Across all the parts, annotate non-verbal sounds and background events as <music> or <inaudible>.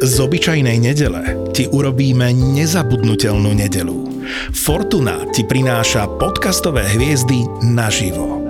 Z obyčajnej nedele ti urobíme nezabudnutelnú nedelu. Fortuna ti prináša podcastové hviezdy naživo.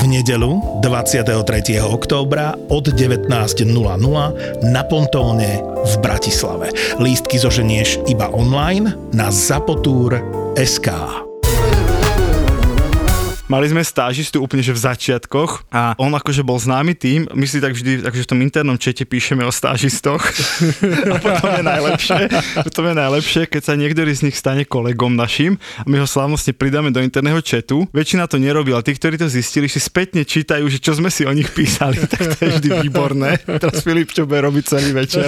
V nedelu 23. októbra od 19.00 na Pontóne v Bratislave. Lístky zoženieš iba online na zapotúr.sk. Mali sme stážistu úplne, že v začiatkoch a on akože bol známy tým, my si tak vždy, takže v tom internom čete píšeme o stážistoch <laughs> a potom je najlepšie, potom je najlepšie, keď sa niektorý z nich stane kolegom našim a my ho slávnostne pridáme do interného četu. Väčšina to nerobí, ale tí, ktorí to zistili, si spätne čítajú, že čo sme si o nich písali, <laughs> tak to je vždy výborné. Teraz Filip čo bude robiť celý večer.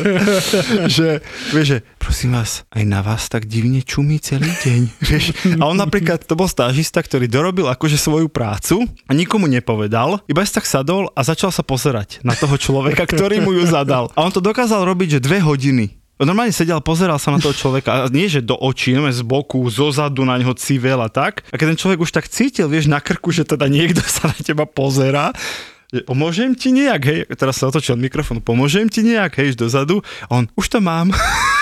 <laughs> že, vieš, že prosím vás, aj na vás tak divne čumí celý deň. Vieš? A on napríklad, to bol stážista, ktorý dorobil akože svoju prácu a nikomu nepovedal, iba si tak sadol a začal sa pozerať na toho človeka, ktorý mu ju zadal. A on to dokázal robiť, že dve hodiny. Normálne sedel, pozeral sa na toho človeka, a nie že do očí, neviem, z boku, zo zadu na neho civel a tak. A keď ten človek už tak cítil, vieš, na krku, že teda niekto sa na teba pozera, že pomôžem ti nejak, hej, teraz sa otočil mikrofón, pomôžem ti nejak, hej, dozadu, a on, už to mám. <laughs>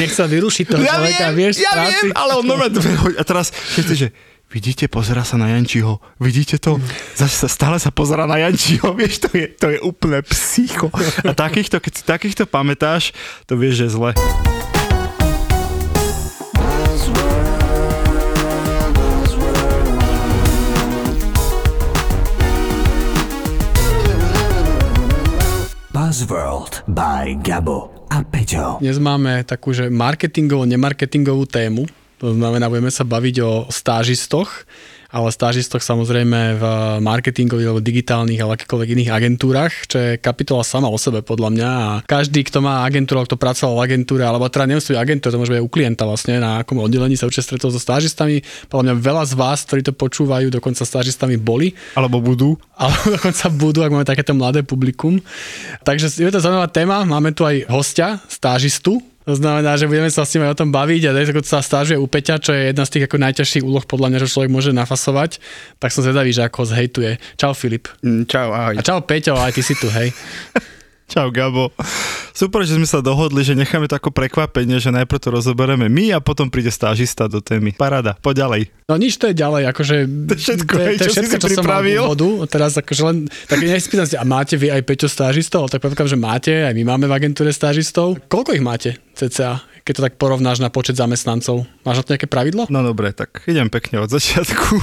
Nech sa vyruší toho ja človeka, viem, vieš, ja práci. viem, ale on normálne dve hodiny. A teraz všetci, že vidíte, pozera sa na Jančiho, vidíte to? Zase sa, stále sa pozera na Jančiho, vieš, to je, to je úplne psycho. A takýchto, keď si takýchto pamätáš, to vieš, že je zle. Buzzworld by Gabo a Peťo. Dnes máme takú, že marketingovo-nemarketingovú tému. To znamená, budeme sa baviť o stážistoch, ale stážistoch samozrejme v marketingových alebo digitálnych alebo akýchkoľvek iných agentúrach, čo je kapitola sama o sebe podľa mňa a každý, kto má agentúru, kto pracoval v agentúre, alebo teda nemusí byť agentúra, to môže byť u klienta vlastne, na akom oddelení sa určite stretol so stážistami. Podľa mňa veľa z vás, ktorí to počúvajú, dokonca stážistami boli Alebo budú. alebo <laughs> dokonca budú, ak máme takéto mladé publikum. Takže je to zaujímavá téma, máme tu aj hostia, stážistu, to znamená, že budeme sa s ním aj o tom baviť a dnes ako sa stážuje u Peťa, čo je jedna z tých ako najťažších úloh podľa mňa, že človek môže nafasovať, tak som zvedavý, že ako ho zhejtuje. Čau Filip. Mm, Čau, ahoj. A čau Peťo, aj ty si tu, hej. <laughs> Čau, Gabo. Super, že sme sa dohodli, že necháme to ako prekvapenie, že najprv to rozoberieme my a potom príde stážista do témy. Parada, poď ďalej. No nič to je ďalej, akože... To je všetko, to, je- to je čo všetko, si čo som mal pripravil? v úvodu. Teraz akože len, tak nespýtam sa, a máte vy aj Peťo stážistov? Tak poviem, že máte, aj my máme v agentúre stážistov. Koľko ich máte, cca, keď to tak porovnáš na počet zamestnancov? Máš na to nejaké pravidlo? No dobre, tak idem pekne od začiatku.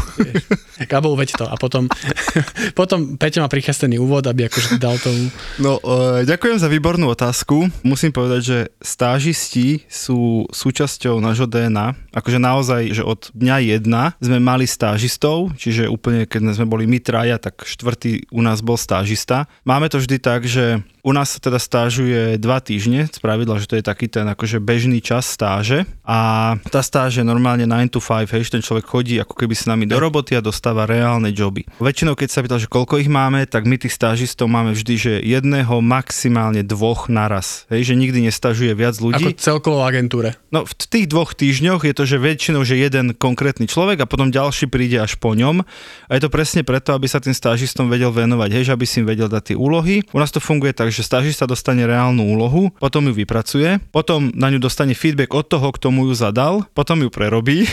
Gabo, uveď to. A potom, <laughs> potom Peťo má prichystený úvod, aby akože dal tomu... No, e, ďakujem za výbornú otázku. Musím povedať, že stážisti sú súčasťou nášho DNA. Akože naozaj, že od dňa jedna sme mali stážistov, čiže úplne, keď sme boli my traja, tak štvrtý u nás bol stážista. Máme to vždy tak, že u nás sa teda stážuje dva týždne, z pravidla, že to je taký ten akože bežný čas stáže a tá stáž je normálne 9 to 5, hej, ten človek chodí ako keby s nami do roboty a dostáva reálne joby. Väčšinou, keď sa pýtal, že koľko ich máme, tak my tých stážistov máme vždy, že jedného, maximálne dvoch naraz. Hej, že nikdy nestažuje viac Ako ľudí. celkovo v agentúre. No v tých dvoch týždňoch je to, že väčšinou, že jeden konkrétny človek a potom ďalší príde až po ňom. A je to presne preto, aby sa tým stážistom vedel venovať, hej, že aby si im vedel dať tie úlohy. U nás to funguje tak, že stážista dostane reálnu úlohu, potom ju vypracuje, potom na ňu dostane feedback od toho, kto mu ju zadal, potom ju prerobí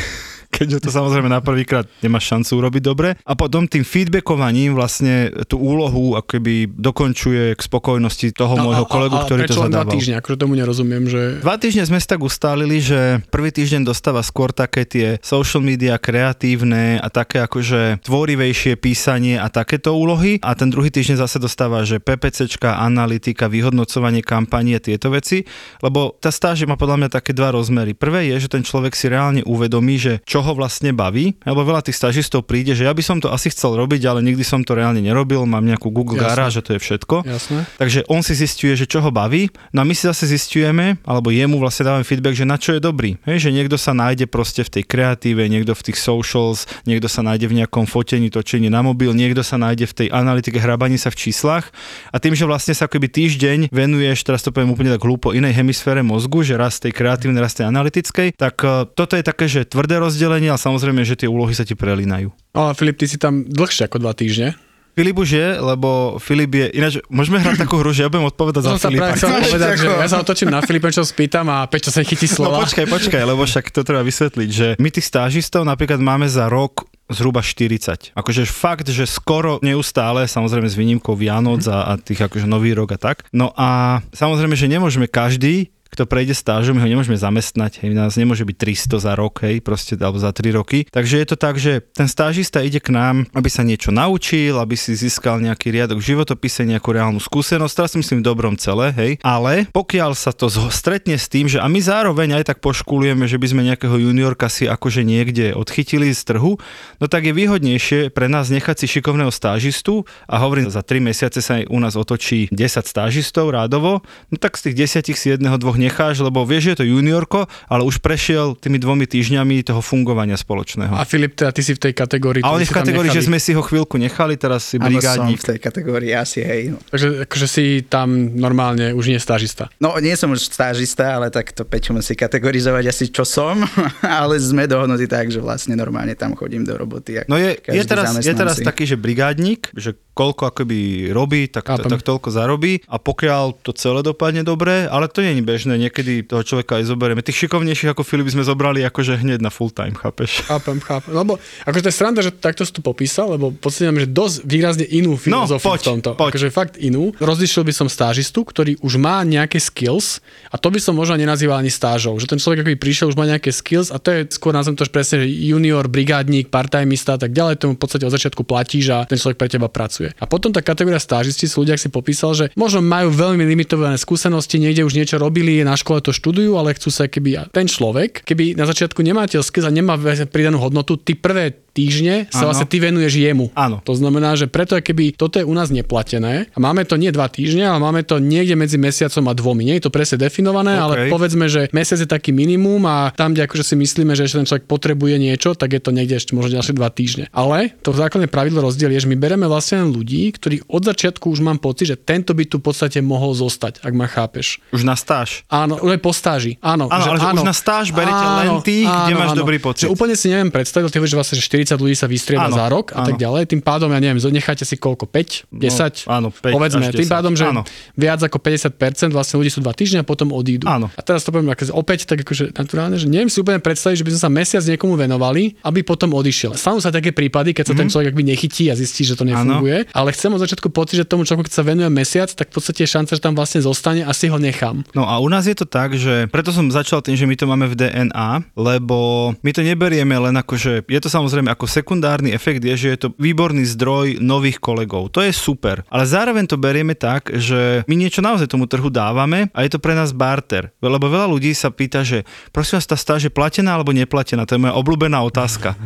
keďže to samozrejme na prvýkrát nemáš šancu urobiť dobre. A potom tým feedbackovaním vlastne tú úlohu ako keby dokončuje k spokojnosti toho no, môjho kolegu, a, a ktorý to len dva zadával. týždne? Akože tomu nerozumiem, že... Dva týždne sme si tak ustálili, že prvý týždeň dostáva skôr také tie social media kreatívne a také akože tvorivejšie písanie a takéto úlohy a ten druhý týždeň zase dostáva, že PPCčka, analytika, vyhodnocovanie kampanie, tieto veci, lebo tá stáž má podľa mňa také dva rozmery. Prvé je, že ten človek si reálne uvedomí, že čo ho ho vlastne baví, lebo veľa tých stážistov príde, že ja by som to asi chcel robiť, ale nikdy som to reálne nerobil, mám nejakú Google Jasné. garáž a to je všetko. Jasné. Takže on si zistuje, že čo ho baví, no a my si zase zistujeme, alebo jemu vlastne dávame feedback, že na čo je dobrý. Hej, že niekto sa nájde proste v tej kreatíve, niekto v tých socials, niekto sa nájde v nejakom fotení, točení na mobil, niekto sa nájde v tej analytike, hrabaní sa v číslach. A tým, že vlastne sa akoby týždeň venuješ, teraz to poviem úplne tak hlúpo, inej hemisfére mozgu, že raz tej kreatívnej, raz tej analytickej, tak eh, toto je také, že tvrdé rozdelenie, ale samozrejme, že tie úlohy sa ti prelínajú. Ale Filip, ty si tam dlhšie ako dva týždne. Filip už je, lebo Filip je, ináč môžeme hrať takú hru, že ja budem odpovedať za Som sa Filipa. práve chcel <laughs> povedať, že ja sa otočím na Filipa, čo spýtam a Peťo sa chytí No slova. počkaj, počkaj, lebo však to treba vysvetliť, že my tých stážistov napríklad máme za rok zhruba 40. Akože fakt, že skoro neustále, samozrejme s výnimkou Vianoc a, a tých akože Nový rok a tak. No a samozrejme, že nemôžeme každý kto prejde stážom, my ho nemôžeme zamestnať, hej, nás nemôže byť 300 za rok, hej, proste, alebo za 3 roky. Takže je to tak, že ten stážista ide k nám, aby sa niečo naučil, aby si získal nejaký riadok v životopise, nejakú reálnu skúsenosť, teraz myslím v dobrom celé, hej. Ale pokiaľ sa to stretne s tým, že a my zároveň aj tak poškulujeme, že by sme nejakého juniorka si akože niekde odchytili z trhu, no tak je výhodnejšie pre nás nechať si šikovného stážistu a hovorím, za 3 mesiace sa u nás otočí 10 stážistov rádovo, no tak z tých 10 si jedného, dvoch necháš, lebo vieš, že je to juniorko, ale už prešiel tými dvomi týždňami toho fungovania spoločného. A Filip, teda ty si v tej kategórii. A on ktorí je v si kategórii, že sme si ho chvíľku nechali, teraz si Áno, som brigádnik. v tej kategórii asi, hej. No. Takže akože si tam normálne už nie stážista. no, nie som už stážista, ale tak to Peťo musí kategorizovať asi, čo som, <laughs> ale sme dohodnutí tak, že vlastne normálne tam chodím do roboty. ako No je, je, teraz, je teraz taký, že brigádnik, že koľko akoby robí, tak, Chápem. tak toľko zarobí a pokiaľ to celé dopadne dobre, ale to nie je bežné, niekedy toho človeka aj zoberieme. Tých šikovnejších ako Filip sme zobrali akože hneď na full time, chápeš? Chápem, chápem. Lebo akože to je sranda, že takto si to popísal, lebo pocit mám, že dosť výrazne inú filozofiu poď, v tomto. poď. Akože fakt inú. Rozlišil by som stážistu, ktorý už má nejaké skills a to by som možno nenazýval ani stážou. Že ten človek, aký prišiel, už má nejaké skills a to je skôr nazvem to presne, že junior, brigádnik, part-timeista a tak ďalej, tomu v podstate od začiatku platíš a ten človek pre teba pracuje. A potom tá kategória stážisti sú ľudia, ak si popísal, že možno majú veľmi limitované skúsenosti, niekde už niečo robili, na škole to študujú, ale chcú sa keby ten človek, keby na začiatku nemá tie skills a nemá pridanú hodnotu, ty prvé týždne sa Áno. vlastne ty venuješ jemu. Áno. To znamená, že preto keby toto je u nás neplatené a máme to nie dva týždne, ale máme to niekde medzi mesiacom a dvomi. Nie je to presne definované, OK. ale povedzme, že mesiac je taký minimum a tam, kde akože si myslíme, že ešte ten človek potrebuje niečo, tak je to niekde ešte možno ďalšie dva týždne. Ale to základné pravidlo rozdiel je, že my bereme vlastne ľudí, ktorí od začiatku už mám pocit, že tento by tu v podstate mohol zostať, ak ma chápeš. Už na stáž. Áno, už aj po stáži. Áno, Áno, ale že už na stáž berete len tých, kde máš dobrý pocit. Že úplne si neviem predstaviť, ty hovoríš, že vlastne, že 40 ľudí sa vystrieda Áno, za rok a tak áno. ďalej. Tým pádom, ja neviem, necháte si koľko, 5, 10? áno, 5 Povedzme, až tým 10, pádom, že áno. viac ako 50% vlastne ľudí sú 2 týždne a potom odídu. Áno. A teraz to poviem akože opäť tak akože naturálne, že neviem si úplne predstaviť, že by sme sa mesiac niekomu venovali, aby potom odišiel. Stanú sa také prípady, keď sa ten človek akby nechytí a zistí, že to nefunguje, ale chcem od začiatku pocit, že tomu človeku, keď sa venuje mesiac, tak v podstate je šanca, že tam vlastne zostane a si ho nechám. No a u nás je to tak, že preto som začal tým, že my to máme v DNA, lebo my to neberieme len ako, že je to samozrejme ako sekundárny efekt, je, že je to výborný zdroj nových kolegov. To je super. Ale zároveň to berieme tak, že my niečo naozaj tomu trhu dávame a je to pre nás barter. Lebo veľa ľudí sa pýta, že prosím vás, tá stáž je platená alebo neplatená? To je moja obľúbená otázka.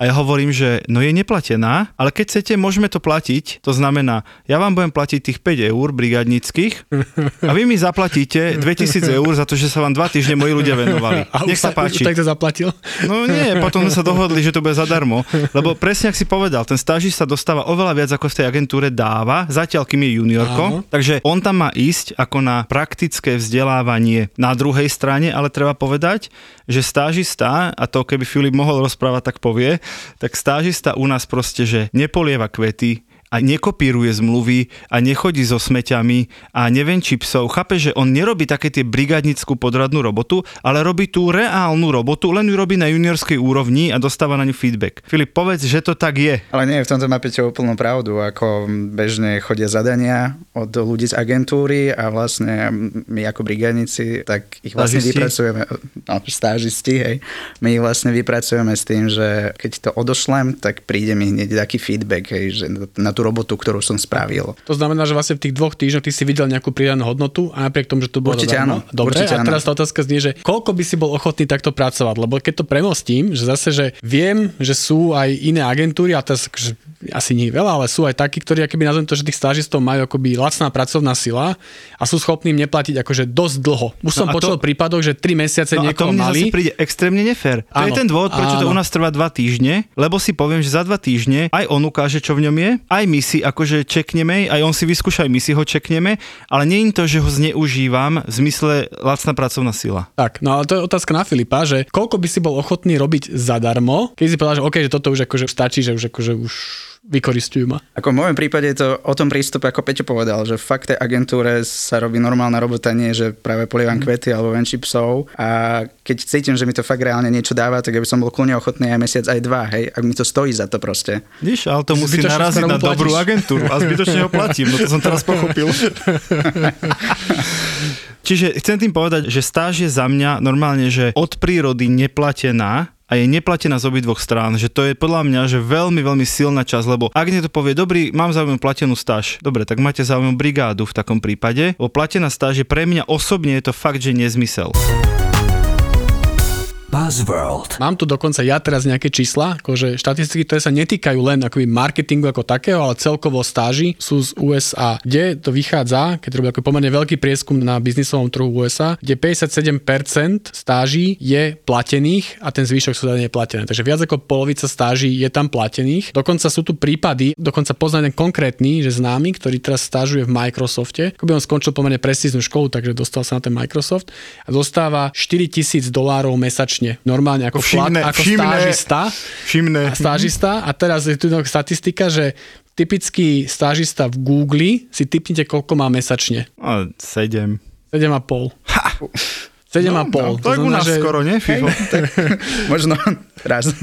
A ja hovorím, že no je neplatená, ale keď chcete, môžeme to platiť. To znamená, ja vám budem platiť tých 5 eur brigadnických a vy mi zaplatíte 2000 eur za to, že sa vám dva týždne moji ľudia venovali. A Nech sa páči. Tak to zaplatil. No nie, potom sme sa dohodli, že to bude zadarmo, lebo presne ak si povedal, ten stážista dostáva oveľa viac ako v tej agentúre dáva, zatiaľ kým je juniorko, Áno. takže on tam má ísť ako na praktické vzdelávanie na druhej strane, ale treba povedať, že stážista, a to keby Filip mohol rozprávať, tak povie, tak stážista u nás proste, že nepolieva kvety, a nekopíruje zmluvy a nechodí so smeťami a neviem či psov. Chápe, že on nerobí také tie brigadnickú podradnú robotu, ale robí tú reálnu robotu, len ju robí na juniorskej úrovni a dostáva na ňu feedback. Filip, povedz, že to tak je. Ale nie, v tomto má Peťo úplnú pravdu, ako bežne chodia zadania od ľudí z agentúry a vlastne my ako brigádnici, tak ich vlastne Stážisti? vypracujeme, no stážisti, hej, my ich vlastne vypracujeme s tým, že keď to odošlem, tak príde mi hneď taký feedback, hej, že na tú tú robotu, ktorú som spravil. To znamená, že vlastne v tých dvoch týždňoch ty si videl nejakú pridanú hodnotu a napriek tomu, že to bolo Určite áno, Dobre, určite a teraz tá otázka znie, že koľko by si bol ochotný takto pracovať? Lebo keď to premostím, že zase, že viem, že sú aj iné agentúry, a teraz akože asi nie veľa, ale sú aj takí, ktorí, akoby nazvem to, že tých stážistov majú akoby lacná pracovná sila a sú schopní im neplatiť akože dosť dlho. Už som No a počul to- prípadok, že 3 mesiace No a to niekoho mne mali. zase príde extrémne nefér. To je Áno, ten dôvod, prečo to áno. u nás trvá dva týždne, lebo si poviem, že za dva týždne aj on ukáže, čo v ňom je, aj my si akože čekneme, aj on si vyskúša, aj my si ho čekneme, ale nie je to, že ho zneužívam v zmysle lacná pracovná sila. Tak, no ale to je otázka na Filipa, že koľko by si bol ochotný robiť zadarmo, keď si povedal, že OK, že toto už akože stačí, že už akože už vykoristujú ma. Ako v môjom prípade je to o tom prístupe, ako Peťo povedal, že fakt tej agentúre sa robí normálna robota, nie že práve polievam Mhm. kvety alebo venčí psov a keď cítim, že mi to fakt reálne niečo dáva, tak ja by som bol kľudne ochotný aj mesiac, aj dva, hej, ak mi to stojí za to proste. Víš, ale to musí Zbytočne naraziť na platíš. dobrú agentúru a zbytočne ho platím, no to som teraz pochopil. <laughs> Čiže chcem tým povedať, že stáž je za mňa normálne, že od prírody neplatená a je neplatená z obidvoch strán, že to je podľa mňa, že veľmi, veľmi silná časť, lebo ak niekto povie, dobrý, mám záujem o platenú stáž, dobre, tak máte záujem o brigádu v takom prípade, lebo platená stáž je pre mňa osobne je to fakt, že nezmysel. Buzzworld. Mám tu dokonca ja teraz nejaké čísla, akože štatistiky, ktoré sa netýkajú len akoby marketingu ako takého, ale celkovo stáži sú z USA, kde to vychádza, keď robia ako pomerne veľký prieskum na biznisovom trhu USA, kde 57% stáží je platených a ten zvyšok sú teda neplatené. Takže viac ako polovica stáží je tam platených. Dokonca sú tu prípady, dokonca poznám konkrétny, že známy, ktorý teraz stážuje v Microsofte. Akoby on skončil pomerne prestíznu školu, takže dostal sa na ten Microsoft a dostáva 4000 dolárov mesačne. Normálne ako, Všimné, plat, ako všimné. stážista. Všimné. A stážista. A teraz je tu no statistika, že typický stážista v Google si typnite, koľko má mesačne. A, sedem. 7,5. 7,5. No, no, to je u nás skoro, nie, FIFO? <laughs> Možno raz. <laughs>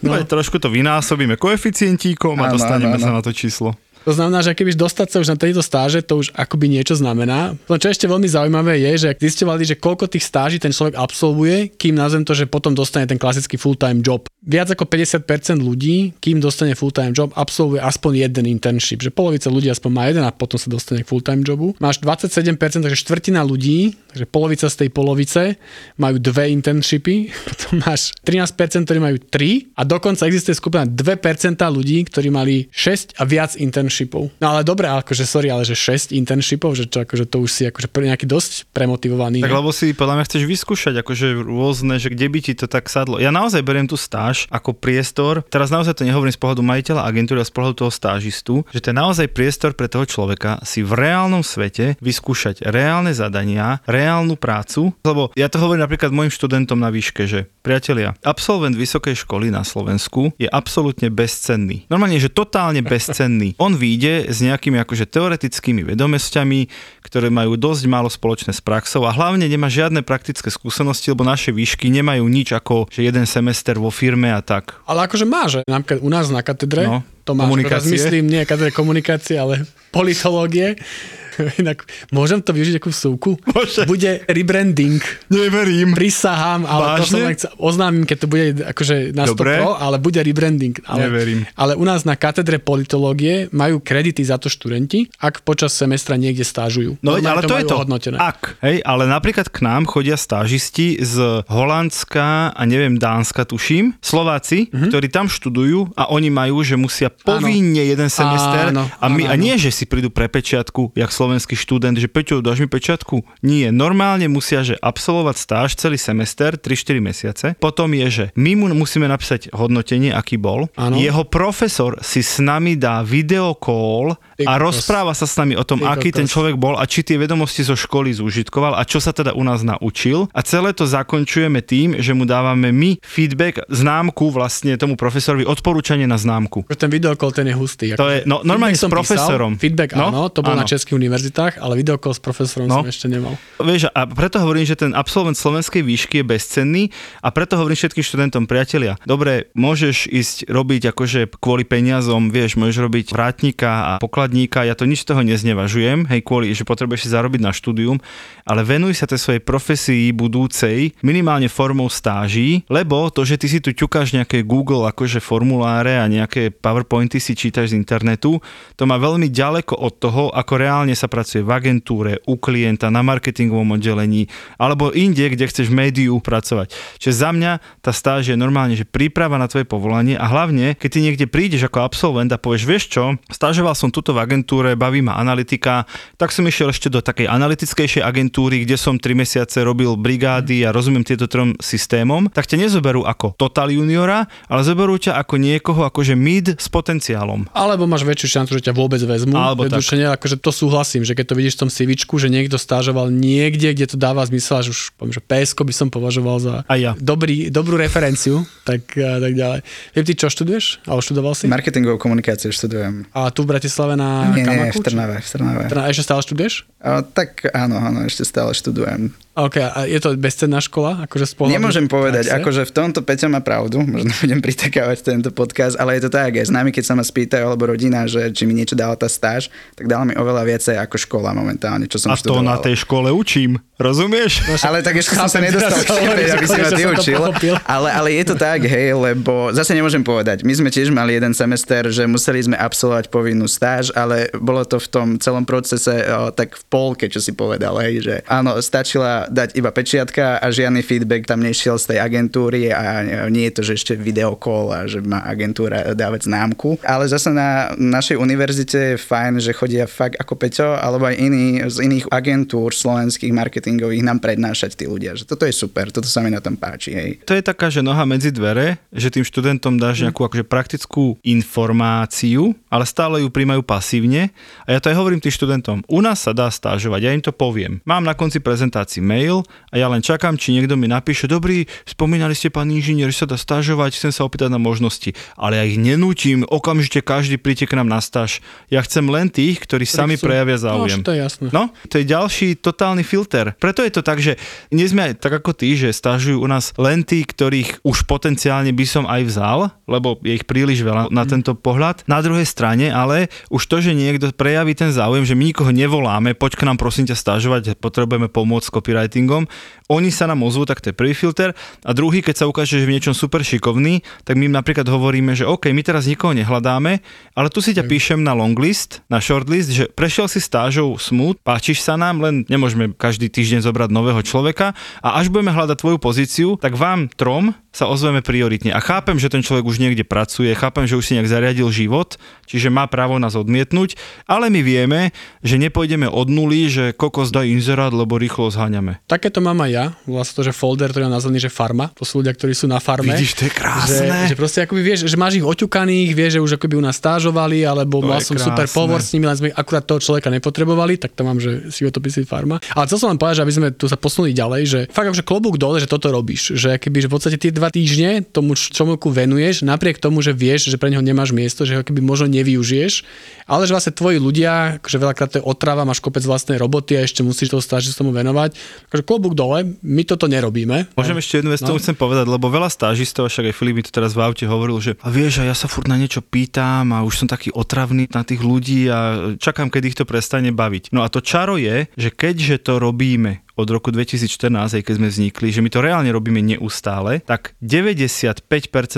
No. Trošku to vynásobíme koeficientíkom a Áno, dostaneme áno, sa na to číslo. To znamená, že keby dostať sa už na tejto stáže, to už akoby niečo znamená. No čo ešte veľmi zaujímavé je, že zistovali, že koľko tých stáží ten človek absolvuje, kým nazvem to, že potom dostane ten klasický full-time job. Viac ako 50% ľudí, kým dostane full-time job, absolvuje aspoň jeden internship. Že polovica ľudí aspoň má jeden a potom sa dostane k full-time jobu. Máš 27%, takže štvrtina ľudí, takže polovica z tej polovice majú dve internshipy, <laughs> potom máš 13%, ktorí majú 3 a dokonca existuje skupina 2% ľudí, ktorí mali 6 a viac internshipov. No ale dobre, akože sorry, ale že 6 internshipov, že čo, akože to už si akože nejaký dosť premotivovaný. Tak ne? lebo si podľa mňa chceš vyskúšať akože rôzne, že kde by ti to tak sadlo. Ja naozaj beriem tú stáž ako priestor, teraz naozaj to nehovorím z pohľadu majiteľa agentúry, ale z pohľadu toho stážistu, že to je naozaj priestor pre toho človeka si v reálnom svete vyskúšať reálne zadania, reálnu prácu, lebo ja to hovorím napríklad mojim študentom na výške, že priatelia, absolvent vysokej školy na Slovensku je absolútne bezcenný. Normálne, že totálne bezcenný. On vyjde s nejakými akože teoretickými vedomosťami, ktoré majú dosť málo spoločné s praxou a hlavne nemá žiadne praktické skúsenosti, lebo naše výšky nemajú nič ako že jeden semester vo firme a tak. Ale akože má, že napríklad u nás na katedre, No, to máš, teraz myslím, nie katedre komunikácie, ale politológie. Inak, môžem to využiť ako vsúku? Môže. Bude rebranding. Neverím. Prisahám, ale to som Vážne? len chcel, oznámim, keď to bude akože na 100 Dobre. pro, ale bude rebranding. Ale, Neverím. Ale u nás na katedre politológie majú kredity za to študenti, ak počas semestra niekde stážujú. No Normálne ale to je majú to. Ohodnotené. Ak, hej, ale napríklad k nám chodia stážisti z Holandska a neviem, Dánska tuším, Slováci, Mhm. ktorí tam študujú a oni majú, že musia povinne jeden semester Áno, a, my, áno, a nie, že si prídu pre pečiatku, jak slovenský študent, že Peťo, dáš mi pečiatku? Nie, normálne musia, že absolvovať stáž celý semester, 3-4 mesiace. Potom je, že my mu musíme napísať hodnotenie, aký bol. Áno. Jeho profesor si s nami dá videokól Ty a rozpráva sa s nami o tom, aký ten človek bol a či tie vedomosti zo školy zúžitkoval a čo sa teda u nás naučil. A celé to zakončujeme tým, že mu dávame my feedback, známku vlastne tomu profesorovi, odporúčanie na známku. Ten videokol, ten je hustý. To je- no, normálne Feedback s profesorom. Písal, feedback No, áno, to bol áno. na českých univerzitách, ale videokol s profesorom No. som ešte nemal. Vieš, a preto hovorím, že ten absolvent slovenskej výšky je bezcenný a preto hovorím všetkým študentom, priatelia, dobre, môžeš ísť robiť akože kvôli peniazom, vieš, môžeš robiť vrátnika a pokladníka, ja to nič toho neznevažujem, hej, kvôli, že potrebuješ si zarobiť na štúdium, ale venuj sa tej svojej profesii budúcej minimálne formou stáží, lebo to, že ty si tu ťukáš nejaké Google akože formuláre a nejaké PowerPointy si čítaš z internetu, to má veľmi ďaleko od toho, ako reálne sa pracuje v agentúre, u klienta, na marketingovom oddelení, alebo inde, kde chceš v médiu pracovať. Čiže za mňa tá stáž je normálne, že príprava na tvoje povolanie a hlavne, keď ty niekde prídeš ako absolvent a povieš, vieš čo, stážoval som tuto v agentúre, baví ma analytika, tak som išiel ešte do takej analytickejšej agentúry, kde som 3 mesiace robil brigády a rozumiem tieto trom systémom, tak ťa nezoberú ako total juniora, ale zoberú ťa ako niekoho akože mid s potenciálom. Alebo máš väčšiu šancu, že ťa vôbec vezmu. Alebo tak. Nie, akože to súhlasím, že keď to vidíš v tom CVčku, že niekto stážoval niekde, kde to dáva zmysel, že už poviem, že PSK by som považoval za A ja. dobrý, dobrú referenciu, <laughs> tak, a tak ďalej. Viem, ty čo študuješ? Alebo študoval si? Marketingovú komunikáciu študujem. A tu v Bratislave na Nie, nie, Kamaku? v Trnave, v Trnave. Trnave. Ešte stále študuješ? A, tak áno, áno, ešte stále študujem. OK, a je to bezcenná škola? Akože z Nemôžem povedať, praxe? akože v tomto Peťo má pravdu, možno <laughs> budem pritakávať tento podcast, ale je to tak, aj s nami, keď sa ma spýtajú, alebo rodina, že či mi niečo dala tá stáž, tak dala mi oveľa viacej ako škola momentálne, čo som A to študoval. na tej škole učím, rozumieš? Ale tak ešte som sa nedostal k hovoríš, aby si ma že ty som to učil. Ale, ale je to tak, hej, lebo zase nemôžem povedať. My sme tiež mali jeden semester, že museli sme absolvovať povinnú stáž, ale bolo to v tom celom procese o, tak v polke, čo si povedal, hej, že áno, stačila dať iba pečiatka a žiadny feedback tam nešiel z tej agentúry a nie je to, že ešte videokol a že má agentúra dávať známku. Ale zase na našej univerzite je fajn, že chodia fakt ako Peťo, alebo aj iní z iných agentúr slovenských marketingových nám prednášať tí ľudia. Že toto je super, toto sa mi na tom páči. Hej. To je taká, že noha medzi dvere, že tým študentom dáš nejakú akože praktickú informáciu, ale stále ju príjmajú pasívne. A ja to aj hovorím tým študentom. U nás sa dá stážovať, ja im to poviem. Mám na konci prezentácii mail a ja len čakám, či niekto mi napíše, dobrý, spomínali ste pán inžinier, že sa dá stážovať, chcem sa opýtať na možnosti. Ale ja ich nenútim, okamžite každý príďte k nám na stáž. Ja chcem len tých, ktorí sami chcú. prejavia No, záujem. však to je jasné. No, to je ďalší totálny filter. Preto je to tak, že nie sme aj tak ako ty, že stážujú u nás len tí, ktorých už potenciálne by som aj vzal, lebo je ich príliš veľa na tento pohľad. Na druhej strane, ale už to, že niekto prejaví ten záujem, že my nikoho nevoláme, poď k nám prosím ťa stážovať, potrebujeme pomôcť s copywritingom, oni sa nám ozvú, tak to je prvý filter. A druhý, keď sa ukáže, že v niečom super šikovný, tak my napríklad hovoríme, že OK, my teraz nikoho nehľadáme, ale tu si ťa píšem na longlist, na shortlist, že prešiel si stážou smooth, páčiš sa nám, len nemôžeme každý týždeň zobrať nového človeka a až budeme hľadať tvoju pozíciu, tak vám trom sa ozveme prioritne. A chápem, že ten človek už niekde pracuje, chápem, že už si nejak zariadil život, čiže má právo nás odmietnúť, ale my vieme, že nepôjdeme od nuly, že kokos daj inzerát, lebo rýchlo zháňame. Takéto mám aj ja. Volá sa to, že folder, ktorý mám nazvaný, že farma. To sú ľudia, ktorí sú na farme. Vidíš, to je krásne. Že, že proste akoby vieš, že máš ich oťukaných, vieš, že už akoby u nás stážovali, alebo To mal je som super krásne. povor s nimi, len sme akurát toho človeka nepotrebovali, tak to mám, že si otopisí farma. Ale chcel som len povedať, že aby sme tu sa posunuli ďalej, že fakt akože klobúk dole, že toto robíš. Že keby, že v podstate tie dva týždne tomu človeku venuješ, napriek tomu, že vieš, že pre neho nemáš miesto, že ho keby možno nevyužiješ, ale že vlastne tvoji ľudia, že veľakrát to je otrava, máš kopec vlastnej roboty a ešte musíš toho stážistom venovať. Takže klobúk dole, my toto nerobíme. Môžem ešte jednu vec, No. no. chcem povedať, lebo veľa stážistov, však aj Filip mi to teraz v aute hovoril, že a vieš, a ja sa furt na niečo pýtam a už som taký otravný na tých ľudí a čakám, kedy ich to prestane baviť. No a to čaro je, že keďže to robíme od roku 2014, aj keď sme vznikli, že my to reálne robíme neustále, tak 95%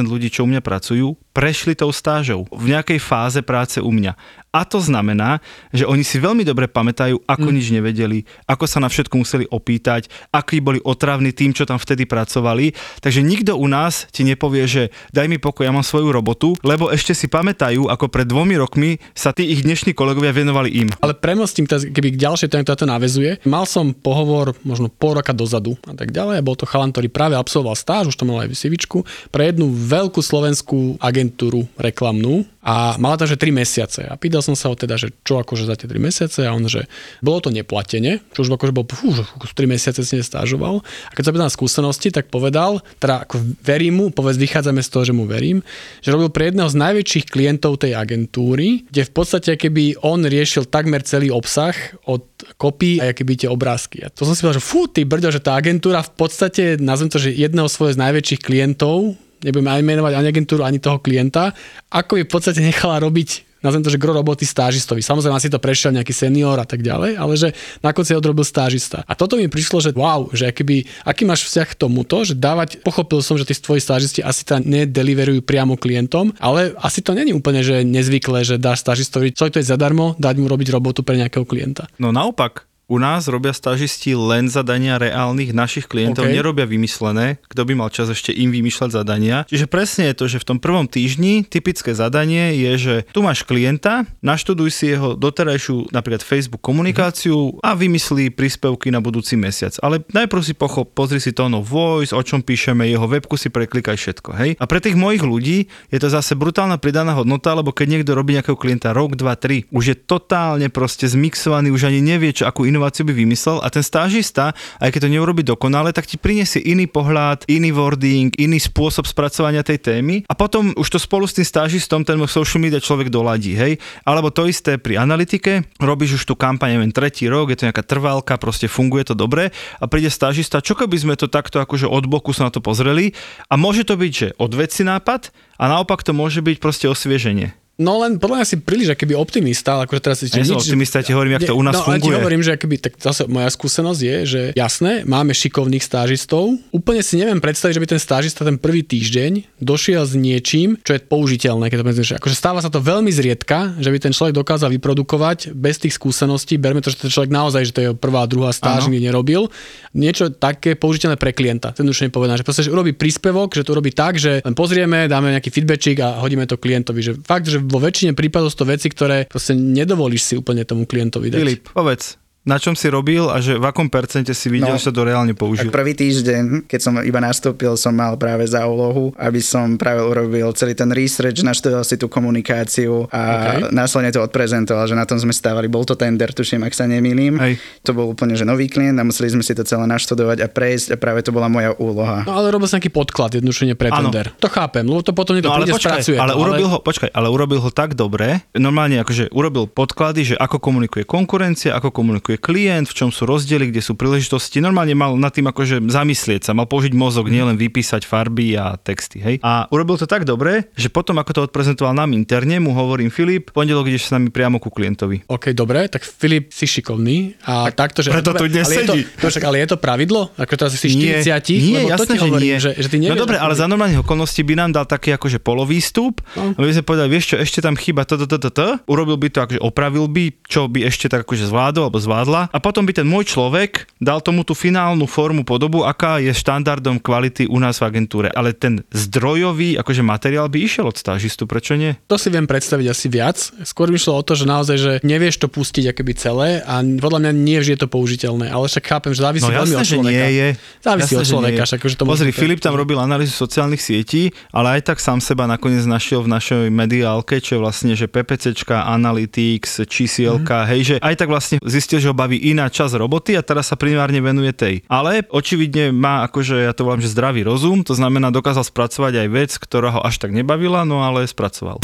ľudí, čo u mňa pracujú, prešli tou stážou v nejakej fáze práce u mňa. A to znamená, že oni si veľmi dobre pamätajú, ako mm. nič nevedeli, ako sa na všetko museli opýtať, akí boli otravní tým, čo tam vtedy pracovali. Takže nikto u nás ti nepovie, že daj mi pokoj, ja mám svoju robotu, lebo ešte si pamätajú, ako pred dvomi rokmi sa tí ich dnešní kolegovia venovali im. Ale premostím, keby k ďalšej téme, to navezuje. Mal som pohovor možno pol roka dozadu a tak ďalej. Bol to chalan, ktorý práve absolvoval stáž, už to mal aj v CVčku, pre jednu veľkú slovenskú agentúru reklamnú a mala tam, že 3 mesiace. A pýtal som sa ho teda, že čo akože za tie 3 mesiace a on, že bolo to neplatene, čo už akože bol, fú, že 3 mesiace si nestážoval. A keď sa pýtal na skúsenosti, tak povedal, teda ako verím mu, povedz, vychádzame z toho, že mu verím, že robil pre jedného z najväčších klientov tej agentúry, kde v podstate keby on riešil takmer celý obsah od kopí a keby tie obrázky. A to som si povedal, že fú, ty brďo, že tá agentúra v podstate, nazvem to, že jedného svojich z najväčších klientov, nebudeme ani menovať ani agentúru, ani toho klienta, ako by v podstate nechala robiť nazvem to, že gro roboty stážistovi. Samozrejme asi to prešiel nejaký senior a tak ďalej, ale že na konci odrobil stážista. A toto mi prišlo, že wow, že aký, aký máš vzťah k tomuto, že dávať, pochopil som, že tí tvoji stážisti asi teda nedeliverujú priamo klientom, ale asi to není úplne, že nezvyklé, že dáš stážistovi, čo to je zadarmo, dať mu robiť robotu pre nejakého klienta. No naopak, u nás robia stážisti len zadania reálnych našich klientov, okay. nerobia vymyslené, kto by mal čas ešte im vymýšľať zadania. Čiže presne je to, že v tom prvom týždni typické zadanie je, že tu máš klienta, naštuduj si jeho doterajšiu napríklad Facebook komunikáciu a vymyslí príspevky na budúci mesiac. Ale najprv si pochop, pozri si to voice, o čom píšeme, jeho webku si preklikaj všetko, hej. A pre tých mojich ľudí je to zase brutálna pridaná hodnota, lebo keď niekto robí nejakého klienta rok, dva, tri, už je totálne proste zmixovaný, už ani nevie, čo akú inováciu by vymyslel a ten stážista, aj keď to neurobi dokonale, tak ti priniesie iný pohľad, iný wording, iný spôsob spracovania tej témy a potom už to spolu s tým stážistom ten social media človek doladí, hej. Alebo to isté pri analytike, robíš už tú kampaň, neviem, tretí rok, je to nejaká trvalka, proste funguje to dobre a príde stážista, čo keby sme to takto akože od boku sa na to pozreli a môže to byť, že odveci nápad a naopak to môže byť proste osvieženie. No len podľa mňa si príliš akoby optimista, ale akože teraz si... Ja som optimista, ja ti hovorím, jak to u nás no, funguje. No hovorím, že akoby, tak zase moja skúsenosť je, že jasné, máme šikovných stážistov, úplne si neviem predstaviť, že by ten stážista ten prvý týždeň došiel s niečím, čo je použiteľné, keď to že akože stáva sa to veľmi zriedka, že by ten človek dokázal vyprodukovať bez tých skúseností, berme to, že ten človek naozaj, že to je prvá, druhá stáž, nikdy nerobil, niečo také použiteľné pre klienta. Ten už povedané, že proste, že urobí príspevok, že to urobí tak, že len pozrieme, dáme nejaký feedbackčik a hodíme to klientovi, že fakt, že vo väčšine prípadov sú to veci, ktoré proste nedovolíš si úplne tomu klientovi dať. Filip, povedz, na čom si robil a že v akom percente si videl, no, že sa to reálne použil? Prvý týždeň, keď som iba nastúpil, som mal práve za úlohu, aby som práve urobil celý ten research, naštudoval si tú komunikáciu a okay. následne to odprezentoval, že na tom sme stávali. Bol to tender, tuším, ak sa nemýlim. Hej. To bol úplne že nový klient a museli sme si to celé naštudovať a prejsť a práve to bola moja úloha. No ale robil som nejaký podklad, jednoduše pre ano. tender. To chápem, lebo to potom niekto no, ale príde, počkaj, spracuje. Ale, urobil ale... Ho, počkaj, ale urobil ho tak dobre, normálne akože urobil podklady, že ako komunikuje konkurencia, ako komunikuje klient, v čom sú rozdiely, kde sú príležitosti. Normálne mal nad tým akože zamyslieť sa, mal použiť mozog, nielen vypísať farby a texty. Hej. A urobil to tak dobre, že potom, ako to odprezentoval nám interne, mu hovorím Filip, pondelok ideš s nami priamo ku klientovi. OK, dobre, tak Filip si šikovný a tak, takto, že... Preto tu dnes ale sedí. Je to, no však, ale je to pravidlo? Ako teraz si 40? Nie, lebo jasné, to ti že hovorím, nie. Že, že ty no dobre, ale za normálnych okolností by nám dal taký akože polovýstup, no. aby sme povedali, vieš čo, ešte tam chyba to, to, to, to, to, urobil by to akože opravil by, čo by ešte tak akože zvládol alebo zvládla a potom by ten môj človek dal tomu tú finálnu formu podobu, aká je štandardom kvality u nás v agentúre. Ale ten zdrojový akože materiál by išiel od stážistu, prečo nie? To si viem predstaviť asi viac. Skôr mi šlo o to, že naozaj, že nevieš to pustiť akoby celé a podľa mňa nie vždy je to použiteľné. Ale však chápem, že závisí no, veľmi jasné, od človeka. nie je. Závisí jasné, od človeka. Však, že to Pozri, Filip tam robil analýzu sociálnych sietí, ale aj tak sám seba nakoniec našiel v našej mediálke, čo je vlastne, že PPCčka, Analytics, čísielka, mm. hej, že aj tak vlastne zistil, že ho baví iná časť roboty a teraz sa primárne venuje tej. Ale očividne má akože, ja to volám, že zdravý rozum, to znamená dokázal spracovať aj vec, ktorá ho až tak nebavila, no ale spracoval.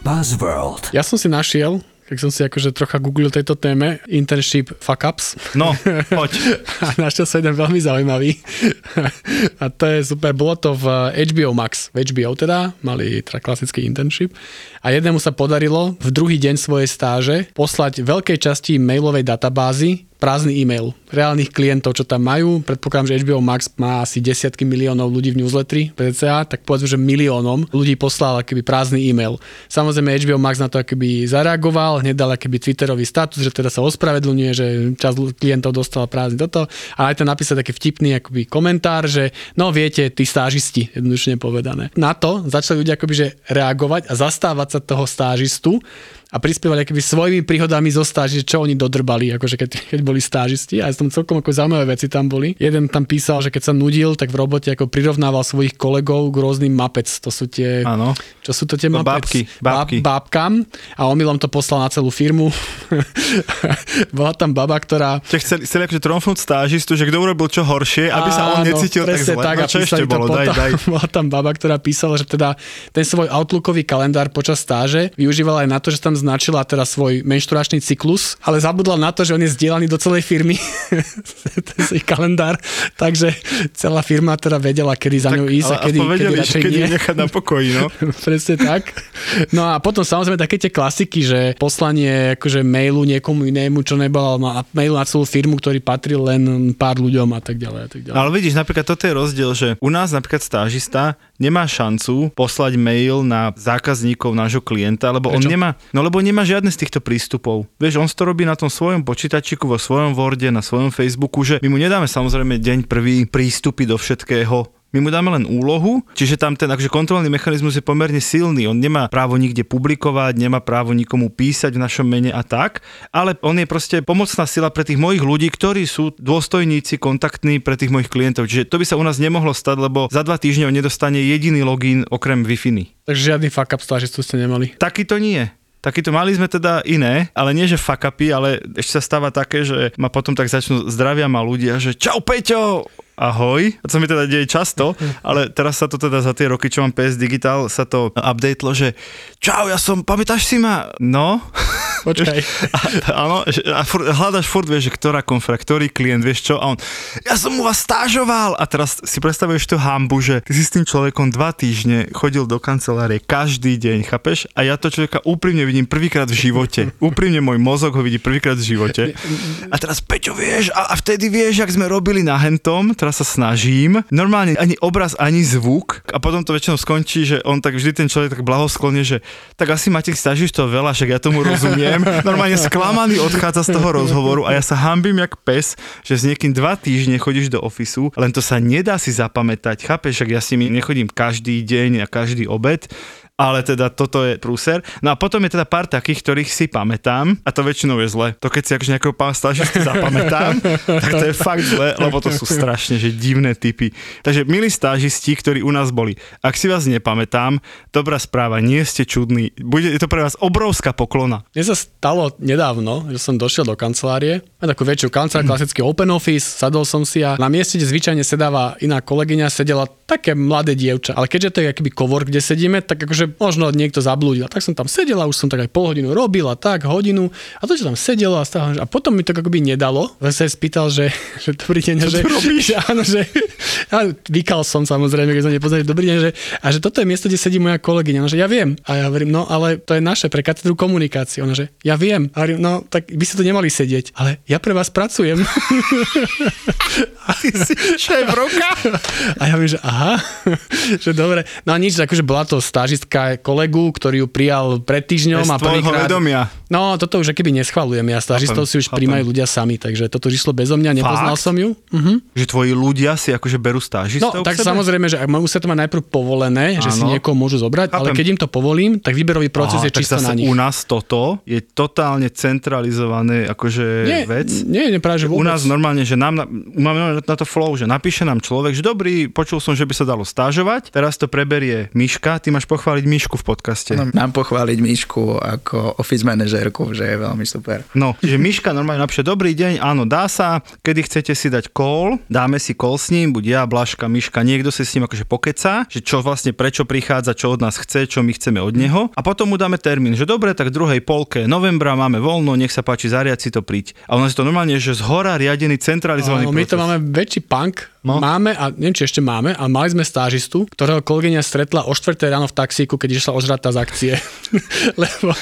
Buzzworld. Ja som si našiel keď som si akože trocha googlil tejto téme, internship fuck ups. No, <laughs> poď. a našiel som jeden veľmi zaujímavý. <laughs> a to je super, bolo to v HBO Max, v HBO teda, mali teda klasický internship. A jednému sa podarilo v druhý deň svojej stáže poslať veľkej časti mailovej databázy prázdny e-mail reálnych klientov, čo tam majú. Predpokladám, že HBO Max má asi desiatky miliónov ľudí v newsletteri PCA, tak povedzme, že miliónom ľudí poslal akýby prázdny e-mail. Samozrejme HBO Max na to akýby zareagoval, hneď dal Twitterový status, že teda sa ospravedlňuje, že časť klientov dostala prázdny toto, ale aj to napísať taký vtipný akýby komentár, že no viete, tí stážisti, jednoduchne povedané. Na to začali ľudia akoby, že reagovať a zastávať sa toho stážistu, a prispievali akoby svojimi príhodami zo stáži, čo oni dodrbali, akože keď, keď boli stážisti. A tam celkom ako zaujímavé veci tam boli. Jeden tam písal, že keď sa nudil, tak v robote ako prirovnával svojich kolegov k rôznym mapec. To sú tie... Áno. Čo sú to tie no, mapec? Bábky. bábky. Báb, bábkam. A omylom to poslal na celú firmu. <laughs> Bola tam baba, ktorá... Čiže chceli, chceli akože tromfnúť stážistu, že kto urobil čo horšie, aby sa on necítil tak zle. Tak, no, čo ešte bolo? Daj, daj. <laughs> Bola tam baba, ktorá písala, že teda ten svoj outlookový kalendár počas stáže využívala aj na to, že tam označila teda svoj menšturačný cyklus, ale zabudla na to, že on je zdieľaný do celej firmy, <laughs> ten ich kalendár, takže celá firma teda vedela, kedy za ňou ísť a kedy, kedy vedeli, radšej kedy nie. nechať na pokoji, no. <laughs> Presne tak. No a potom samozrejme také tie klasiky, že poslanie akože mailu niekomu inému, čo nebolo na mailu na celú firmu, ktorý patril len pár ľuďom a tak ďalej. A tak ďalej. No, ale vidíš, napríklad toto je rozdiel, že u nás napríklad stážista nemá šancu poslať mail na zákazníkov nášho klienta, lebo Prečo? on nemá, no lebo nemá žiadne z týchto prístupov. Vieš, on to robí na tom svojom počítačiku, vo svojom Worde, na svojom Facebooku, že my mu nedáme samozrejme deň prvý prístupy do všetkého, my mu dáme len úlohu, čiže tam ten akože kontrolný mechanizmus je pomerne silný. On nemá právo nikde publikovať, nemá právo nikomu písať v našom mene a tak, ale on je proste pomocná sila pre tých mojich ľudí, ktorí sú dôstojníci, kontaktní pre tých mojich klientov. Čiže to by sa u nás nemohlo stať, lebo za dva týždne on nedostane jediný login okrem Wi-Fi. Takže žiadny fuck up stážistu ste nemali. Taký to nie. Takýto mali sme teda iné, ale nie že fuck upy, ale ešte sa stáva také, že ma potom tak začnú zdravia ma ľudia, že čau Peťo, ahoj. A to mi teda deje často, ale teraz sa to teda za tie roky, čo mám PS Digital, sa to updatelo, že čau, ja som, pamätáš si ma? No. <laughs> Počkaj. A, áno, a furt, hľadaš furt, vieš, že ktorá konfra, ktorý klient, vieš čo? A on, ja som u vás stážoval. A teraz si predstavuješ tú hambu, že ty si s tým človekom dva týždne chodil do kancelárie každý deň, chápeš? A ja to človeka úprimne vidím prvýkrát v živote. Úprimne môj mozog ho vidí prvýkrát v živote. A teraz, Peťo, vieš, a, a vtedy vieš, jak sme robili na hentom, teraz sa snažím. Normálne ani obraz, ani zvuk. A potom to väčšinou skončí, že on tak vždy ten človek tak blahosklonne, že tak asi máte stážistov veľa, však ja tomu rozumiem. Normálne sklamaný odchádza z toho rozhovoru a ja sa hambím jak pes, že s niekým dva týždne chodíš do ofisu, len to sa nedá si zapamätať. Chápeš, že ja s nimi nechodím každý deň a každý obed, ale teda toto je prúser. No a potom je teda pár takých, ktorých si pamätám a to väčšinou je zle. To keď si akože nejakého pán stážistu zapamätám, <laughs> tak to je fakt zle, lebo to sú strašne že divné typy. Takže milí stážisti, ktorí u nás boli, ak si vás nepamätám, dobrá správa, nie ste čudní. Bude je to pre vás obrovská poklona. Mne sa stalo nedávno, že som došiel do kancelárie, mám takú väčšiu kanceláriu, <clears throat> klasický open office, sadol som si a na mieste, kde zvyčajne sedáva iná kolegyňa, sedela také mladé dievča. Ale keďže to je akýby kovor, kde sedíme, tak akože možno niekto zablúdil. A Tak som tam sedela, už som tak aj pol hodinu robila, tak hodinu. A to, čo tam sedelo a stále, a potom mi to akoby nedalo. Zase spýtal, že, <laughs> že dobrý deň, že, že áno, že a vykal som samozrejme, keď som nepozrel, dobrý deň, že, a že toto je miesto, kde sedí moja kolegyňa. Ona, že ja viem. A ja hovorím, no ale to je naše pre katedru komunikácie. Ona, že ja viem. A hovorím, no tak by ste tu nemali sedieť. Ale ja pre vás pracujem. <laughs> Ty si šéf roka? A ja viem, že aha, <laughs> že dobre. No a nič, akože bola to stážistka kolegu, ktorý ju prijal pred týždňom Bez a prvýkrát... vedomia. No, toto už keby neschvalujem, ja stážistov si už chápem. príjmajú ľudia sami, takže toto išlo bezo mňa, nepoznal Fakt? som ju. Mhm. Že tvoji ľudia si akože berú No, stážistov tak k sebe? samozrejme, že musia to mať najprv povolené, že si Áno. niekoho môžu zobrať, ale Chápem. keď im to povolím, tak výberový proces Aha, je tak čisto na nich. u nás toto je totálne centralizované akože Nie, vec. nie, nie, práve že U vôbec. nás normálne, že nám, máme na to flow, že napíše nám človek, že dobrý, počul som, že by sa dalo stážovať, teraz to preberie Miška, ty máš pochváliť Mišku v podcaste. No, mám pochváliť Míšku ako office manažérku, že je veľmi super. No, že Miška normálne napíše, dobrý deň, áno, dá sa, kedy chcete si dať call, dáme si call s ním, buď ja, Blažka, Miška, niekto si s ním akože pokeca, že čo vlastne, prečo prichádza, čo od nás chce, čo my chceme od neho a potom mu dáme termín, že dobre, tak druhej polke novembra máme voľno, nech sa páči, zariať si to príď. A ono je to normálne, že z hora riadený centralizovaný Áno, my to proces. máme väčší punk. No. Máme, a neviem, či ešte máme, ale mali sme stážistu, ktorého kolegyňa stretla o 4 ráno v taxíku, keď išla ožrať tá z akcie. <laughs> Lebo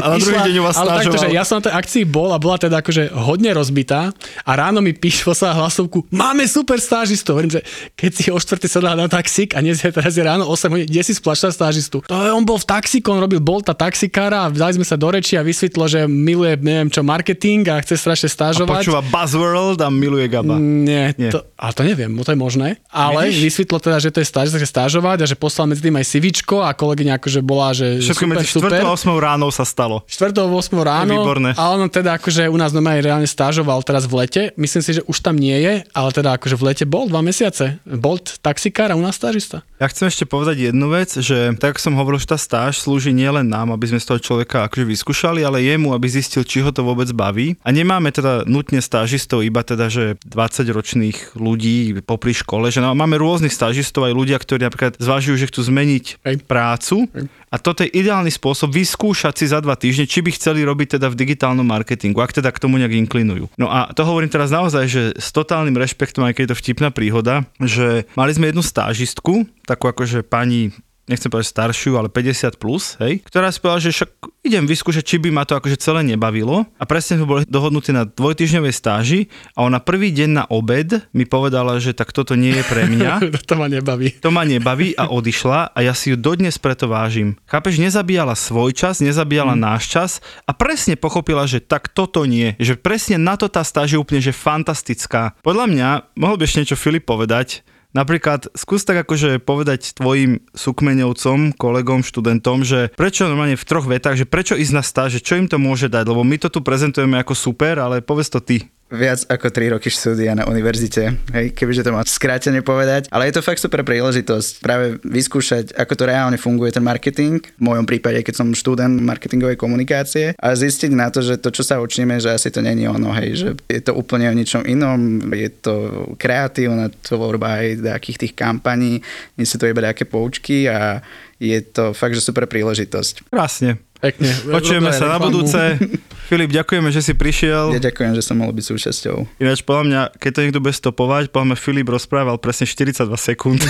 A na druhý deň vás ale takto, že ja som na tej akcii bol a bola teda akože hodne rozbitá a ráno mi píš poslala hlasovku, máme super stážistu. Hovorím, že keď si o 4 sadla na taxík a dnes je teraz je ráno 8 hodín, kde si splašila stážistu? To je, on bol v taxíku, on robil bolta taxikára a dali sme sa do reči a vysvetlo, že miluje, neviem čo, marketing a chce strašne a stážovať. počúva Buzzworld a miluje Gaba. Nie, Nie. To, ale to neviem, to je možné. Ale Vidíš? vysvetlo teda, že to je stáž, takže stážovať a že poslal medzi tým aj CVčko a kolegyňa akože bola, že Všetko super, medzi 4 super. a 8 ráno sa stalo. 4. 8. ráno výborné. a on teda akože u nás normálne reálne stážoval teraz v lete. Myslím si, že už tam nie je, ale teda akože v lete bol dva mesiace. Bol taxikár a u nás stážista. Ja chcem ešte povedať jednu vec, že tak som hovoril, že tá stáž slúži nielen nám, aby sme z toho človeka akože vyskúšali, ale jemu, aby zistil, či ho to vôbec baví. A nemáme teda nutne stážistov, iba teda, že 20-ročných ľudí, ľudí popri škole, že no, máme rôznych stážistov aj ľudia, ktorí napríklad zvažujú, že chcú zmeniť Hej. prácu a toto je ideálny spôsob vyskúšať si za dva týždne, či by chceli robiť teda v digitálnom marketingu, ak teda k tomu nejak inklinujú. No a to hovorím teraz naozaj, že s totálnym rešpektom, aj keď je to vtipná príhoda, že mali sme jednu stážistku, takú akože pani nechcem povedať staršiu, ale 50 plus, hej, ktorá si povedala, že však idem vyskúšať, či by ma to akože celé nebavilo. A presne sme boli dohodnutí na dvojtyžňovej stáži a ona prvý deň na obed mi povedala, že tak toto nie je pre mňa. <laughs> to ma nebaví. To ma nebaví a odišla a ja si ju dodnes preto vážim. Chápeš, nezabíjala svoj čas, nezabíjala mm. náš čas a presne pochopila, že tak toto nie. Že presne na to tá stáž je úplne že fantastická. Podľa mňa, mohol by ešte niečo Filip povedať, Napríklad skús tak akože povedať tvojim sukmeňovcom, kolegom, študentom, že prečo normálne v troch vetách, že prečo ísť na stáž, že čo im to môže dať, lebo my to tu prezentujeme ako super, ale povedz to ty. Viac ako 3 roky štúdia na univerzite, hej, kebyže to má skrátene povedať. Ale je to fakt super príležitosť práve vyskúšať, ako to reálne funguje ten marketing, v mojom prípade, keď som študent marketingovej komunikácie a zistiť na to, že to, čo sa učíme, že asi to není ono, hej, že je to úplne o ničom inom, je to kreatívna tvorba aj takých tých kampaní, nie sú to iba nejaké poučky a je to fakt, že super príležitosť. Krásne. Pekne. Počujeme sa na budúce. <laughs> Filip, ďakujeme, že si prišiel. Ja ďakujem, že som mohol byť súčasťou. Ináč podľa mňa, keď to niekto bude stopovať, podľa mňa Filip rozprával presne 42 sekúnd.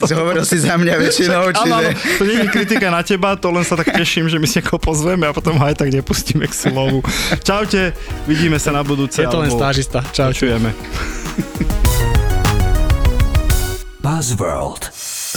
Hovoril si za mňa <laughs> väčšinou, Áno, áno, čiže... to nie je kritika na teba, to len sa tak teším, že my si niekoho pozveme a potom aj tak nepustíme k slovu. Čaute, vidíme sa na budúce. Je to len stážista. Čau. Počujeme. Buzzworld.